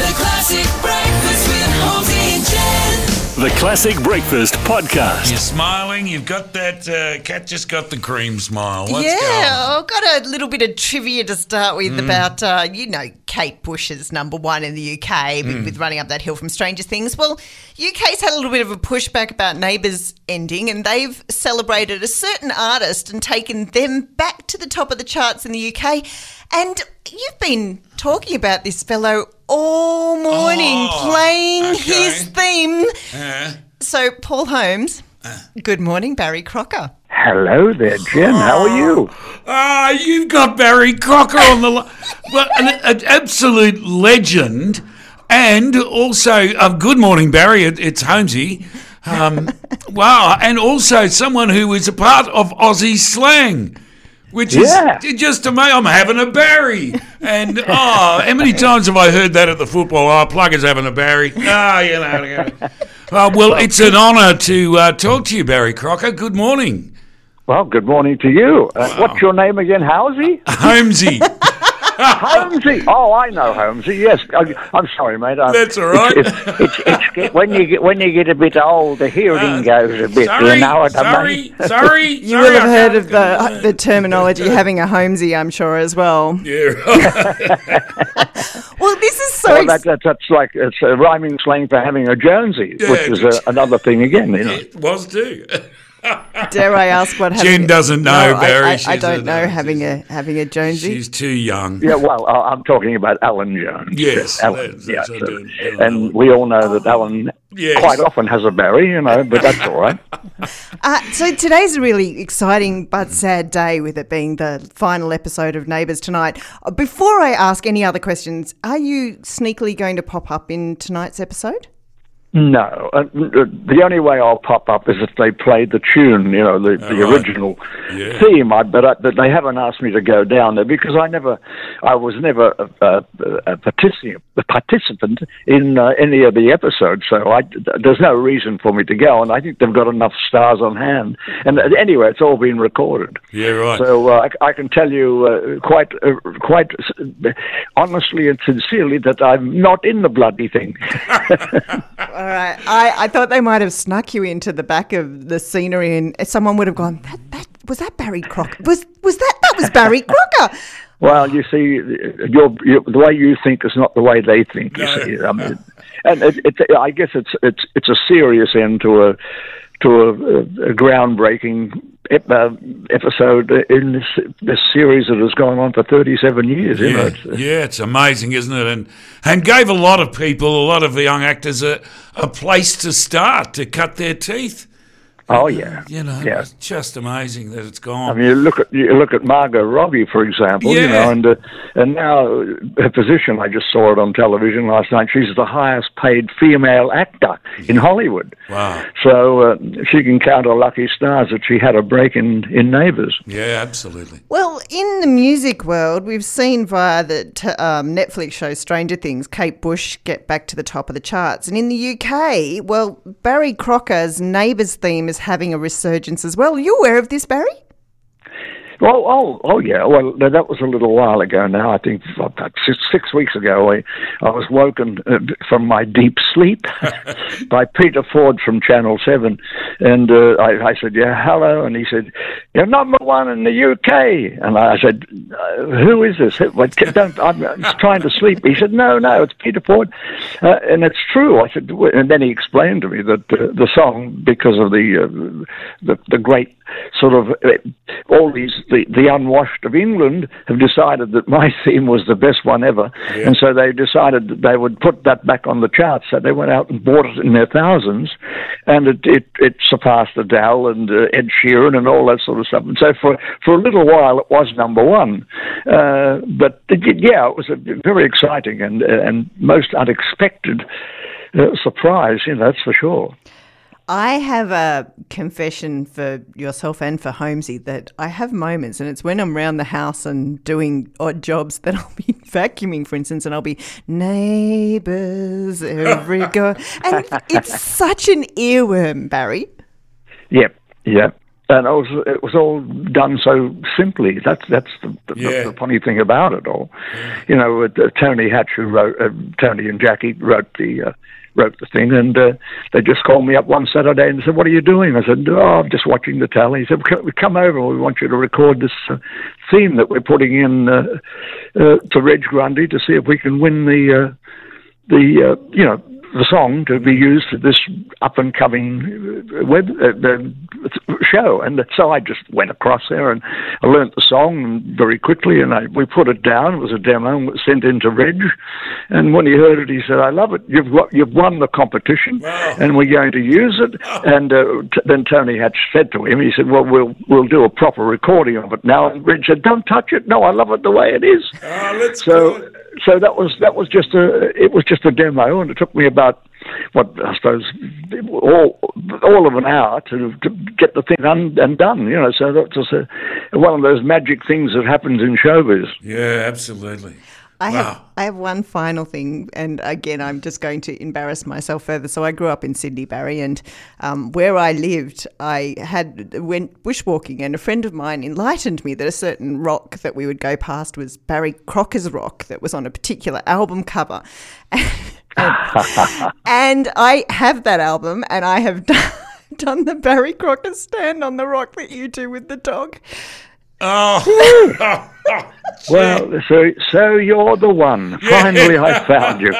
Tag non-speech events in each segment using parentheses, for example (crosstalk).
The Classic Breakfast with Holmesy and Jen. The Classic Breakfast Podcast. You're smiling. You've got that. Uh, cat just got the cream smile. What's yeah, going? I've got a little bit of trivia to start with Mm. about, uh, you know, Kate Bush's number one in the UK with, Mm. with running up that hill from Stranger Things. Well, UK's had a little bit of a pushback about Neighbours ending, and they've celebrated a certain artist and taken them back to the top of the charts in the UK. And you've been talking about this fellow all morning, Oh, playing okay. his theme. Uh, So, Paul Holmes, good morning, Barry Crocker. Hello there, Jen. How are you? ah, you've got Barry Crocker on the. Li- well, an, an absolute legend, and also uh, good morning, Barry. It, it's Holmesy. Um, (laughs) wow, and also someone who was a part of Aussie slang. Which is Yeah. just me. I'm having a Barry. And, oh, (laughs) how many times have I heard that at the football? Oh, Plugger's having a Barry. Oh, you know. Uh, (laughs) well, it's an honour to uh, talk to you, Barry Crocker. Good morning. Well, good morning to you. Uh, What's your name again? Housey? (laughs) Holmesy. Holmesy. Oh, I know Holmesy. Yes. I, I'm sorry, mate. i That's all right. It's, it's, it's, it's when you get when you get a bit old, the hearing goes a bit. sorry, you know what I sorry, mean? (laughs) sorry. You will have heard of the the terminology (laughs) having a Holmesy, I'm sure, as well. Yeah, right. (laughs) Well, this is so. Well, that, that, that's like it's a rhyming slang for having a Jonesy, Yeah, which is uh, another thing again. You know. it was too. Dare I ask what? Having Jen doesn't know, No, Barry. I, I, She's don't a- know having a having a Jonesy. She's too young. Yeah, well, I- I'm talking about Alan Jones. Yes, Alan. that's- yeah, that's what I so- Alan. and we all know that Alan Yes. quite often has a Barry, you know, but that's all right. (laughs) Uh, so today's a really exciting but sad day, with it being the final episode of Neighbours tonight. Uh, Before I ask any other questions, are you sneakily going to pop up in tonight's episode? No, uh, the only way I'll pop up is if they played the tune, you know, the, the right. original Yeah. theme. I, but, I, but they haven't asked me to go down there because I never, I was never a, a, a participant, a participant in uh, any of the episodes. So I, there's no reason for me to go, and I think they've got enough stars on hand. And uh, anyway, it's all been recorded. Yeah, right. So uh, I, I can tell you uh, quite, uh, quite uh, honestly and sincerely that I'm not in the bloody thing. (laughs) (laughs) All right. I, I thought they might have snuck you into the back of the scenery, and someone would have gone, "That that was that Barry Crocker? Was was that that was Barry (laughs) Crocker?" Well, you see, your, your, the way you think is not the way they think. You No. see, I mean, and it, it, I guess it's it's it's a serious end to a to a, a groundbreaking ep, uh, episode in this, this series that has gone on for thirty seven years. You know, Yeah, it's, yeah, it's amazing, isn't it? And and gave a lot of people, a lot of the young actors, a, a place to start to cut their teeth. Oh yeah, You know, yeah. it's just amazing that it's gone. I mean, you look at you look at Margot Robbie, for example. You know, and uh, and now her position. I just saw it on television last night. She's the highest paid female actor in Hollywood. Wow. So uh, she can count her lucky stars that she had a break in in Neighbours. Yeah, absolutely. Well, in the music world, we've seen via the t- um, Netflix show Stranger Things, Kate Bush get back to the top of the charts. And in the UK, well, Barry Crocker's Neighbours theme is having a resurgence as well. Are you aware of this, Barry? Oh, oh, oh, yeah. Well, that was a little while ago now. I think about six, six weeks ago, I, I was woken uh, from my deep sleep (laughs) by Peter Ford from Channel 7. And uh, I, I said, Yeah, hello. And he said, You're number one in the UK. And I said, uh, Who is this? Who- (laughs) Don't, I'm, I'm trying to sleep. He said, No, no, it's Peter Ford. Uh, and it's true. I said, And then he explained to me that uh, the song, because of the, uh, the, the great sort of uh, all these the, the unwashed of England have decided that my (laughs) theme was the best one ever, and so they decided that they would put that back on the charts. So they went out and bought it in their thousands, and it it, it surpassed Adele and uh, Ed Sheeran and all that sort of stuff. And so for for a little while it was number one, uh, but it, yeah, it was a, very exciting and and most unexpected. Uh, surprise, you know, that's for sure. I have a confession for yourself and for Holmesy that I have moments, and it's when I'm around the house and doing odd jobs that (laughs) I'll be vacuuming, for instance, and I'll be neighbours every go, (laughs) and it's such an earworm, Barry. Yep, yep. And it was it was all done so simply. That's that's the, the, Yeah. the funny thing about it all. You know, uh, Tony Hatch, who wrote uh, Tony and Jackie wrote the. Uh, Wrote the thing, and uh, they just called me up one Saturday and said, "What are you doing?" I said, "Oh, I'm just watching the telly." He said, "Come- "Come over. We want you to record this uh, theme that we're putting in uh, uh, to Reg Grundy to see if we can win the uh, the uh, you know the song to be used for this up and coming web uh, uh, show. And so I just went across there and I learnt the song very quickly, and I, we put it down. It was a demo and was sent into Reg. And when he heard it, he said, "I love it. You've got, you've won the competition, and we're going to use it." (laughs) And uh, t- then Tony Hatch said to him, "He said, well, we'll we'll do a proper recording of it now." And Reg said, "Don't touch it. No, I love it the way it is." Oh, let's So, so that was that was just a it was just a demo, and it took me about what I suppose all all of an hour to, to get the thing un, undone. You know, so that's was a, one of those magic things that happens in showbiz. Yeah, absolutely. I have I have one final thing, and again, I'm just going to embarrass myself further. So I grew up in Sydney, Barry, and um, where I lived, I had went bushwalking, and a friend of mine enlightened me that a certain rock that we would go past was Barry Crocker's rock that was on a particular album cover. (laughs) and I have that album, and I have done, (laughs) done the Barry Crocker stand on the rock that you do with the dog. Oh, (laughs) Well, so so you're the one. Finally, I found you.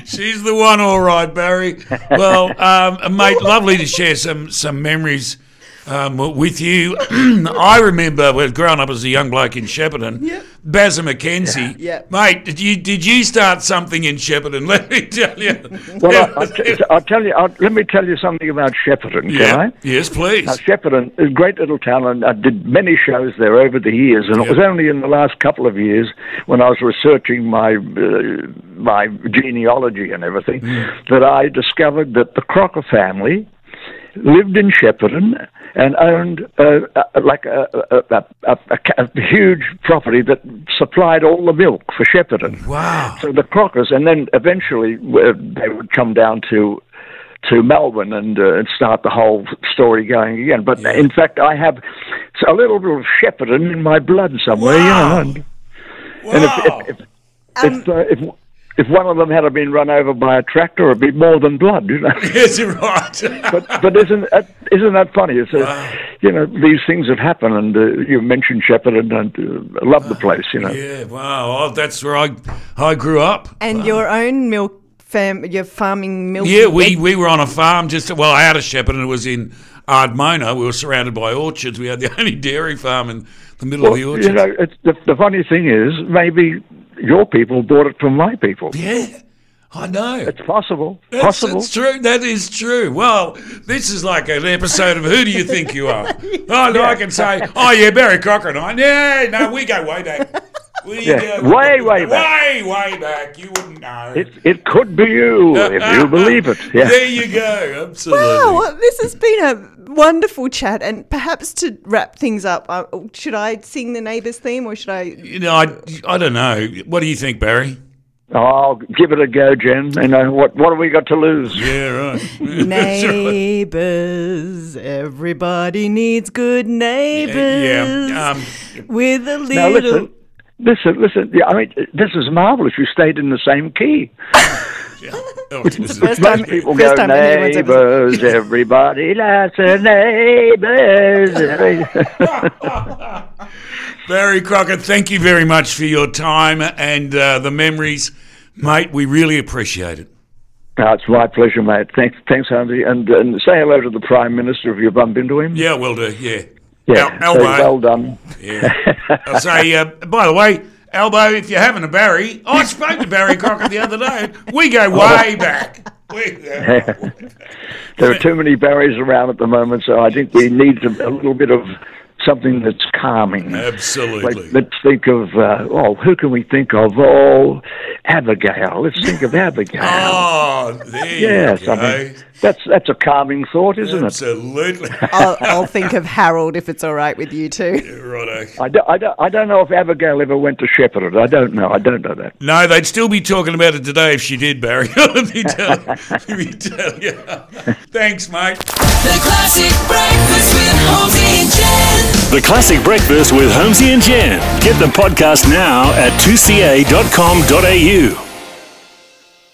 (laughs) she's the one, all right, Barry. Well, um, mate, lovely to share some some memories um, with you. (clears throat) I remember well, growing up as a young bloke in Shepparton. Yeah. Bazza McKenzie. (laughs) Yeah. Mate, did you did you start something in Shepparton? (laughs) Let me tell you. Well, I, (laughs) I'll, t- I'll tell you. I'll, let me tell you something about Shepparton. Can yeah. I? Yes, please. Now, Shepparton is a great little town, and I did many shows there over the years. And it was only in the last couple of years, when I was researching my uh, my genealogy and everything, that I discovered that the Crocker family lived in Shepparton and owned uh, uh, like a, a, a, a, a, a huge property that supplied all the milk for Shepparton. Wow. So the Crockers, and then eventually uh, they would come down to to Melbourne and, uh, and start the whole story going again. But in fact, I have a little bit of Shepparton in my blood somewhere, Wow. you know. And, and Wow. if, if, if, if, uh, if if one of them had been run over by a tractor, it'd be more than blood, you know. (laughs) Yes, you're right. (laughs) but but isn't that, isn't that funny? It's a, you know these things that happen, and uh, you mentioned Shepparton, and uh, I love the place, you know. yeah, wow. Oh, that's where I I grew up. And your own milk fam, you're farming milk. Yeah, we, we were on a farm just well out of Shepparton. It was in Ardmona. We were surrounded by orchards. We had the (laughs) only dairy farm in the middle Well, of the orchards. you know, it's, the, the funny thing is, maybe your people bought it from my people. yeah, I know. It's possible. Possible. that's true. That is true. Well, this is like an episode of Who Do You Think You Are? (laughs) Oh, no, I can say, oh, yeah, Barry Crocker and I. Yeah, no, we go way back. We Yeah, go way, way back. Way, way back. You wouldn't know. It, it could be you if you (laughs) believe it. Yeah. There you go. Absolutely. Wow, this has been a wonderful chat. And perhaps to wrap things up, uh, should I sing the neighbours theme or should I? You know, I, I don't know. What do you think, Barry? Oh, give it a go, Jen. You know what? What have we got to lose? Yeah, right. (laughs) (laughs) Neighbours, everybody needs good neighbours. yeah. Um, with a little. Now little. listen, listen, listen. Yeah, I mean, this is marvelous. You stayed in the same key. (laughs) oh, this is- first time- Most people first go time neighbours. (laughs) Everybody loves their neighbours. (laughs) Barry Crocker, thank you very much for your time and uh, the memories, mate. We really appreciate it. no, it's my pleasure, mate. Thanks, thanks, Andy, and, and say hello to the Prime Minister if you bump into him. Yeah, will do. Yeah. Yeah, Al- so Albo. well done. Yeah. (laughs) I'll say, uh, by the way, Albo, if you're having a Barry, I spoke to Barry Crocker the other day. We go way (laughs) back. There are too many berries around at the moment, so I think we need a, a little bit of something that's calming. Absolutely. Like, let's think of, uh, oh, who can we think of? Oh, Abigail. Let's think of Abigail. Oh, there yes, you go. I mean, that's, that's a calming thought, isn't it? Absolutely. (laughs) I'll, I'll think of Harold if it's all right with you too. Righto. I, do, I, do, I don't know if Abigail ever went to shepherd. I don't know. I don't know that. No, they'd still be talking about it today if she did, Barry. (laughs) Let me tell, let me tell you. Thanks, mate. The classic breakfast with Holmesy and Jen. The Classic Breakfast with Holmesy and Jen. Get the podcast now at 2ca.com.au.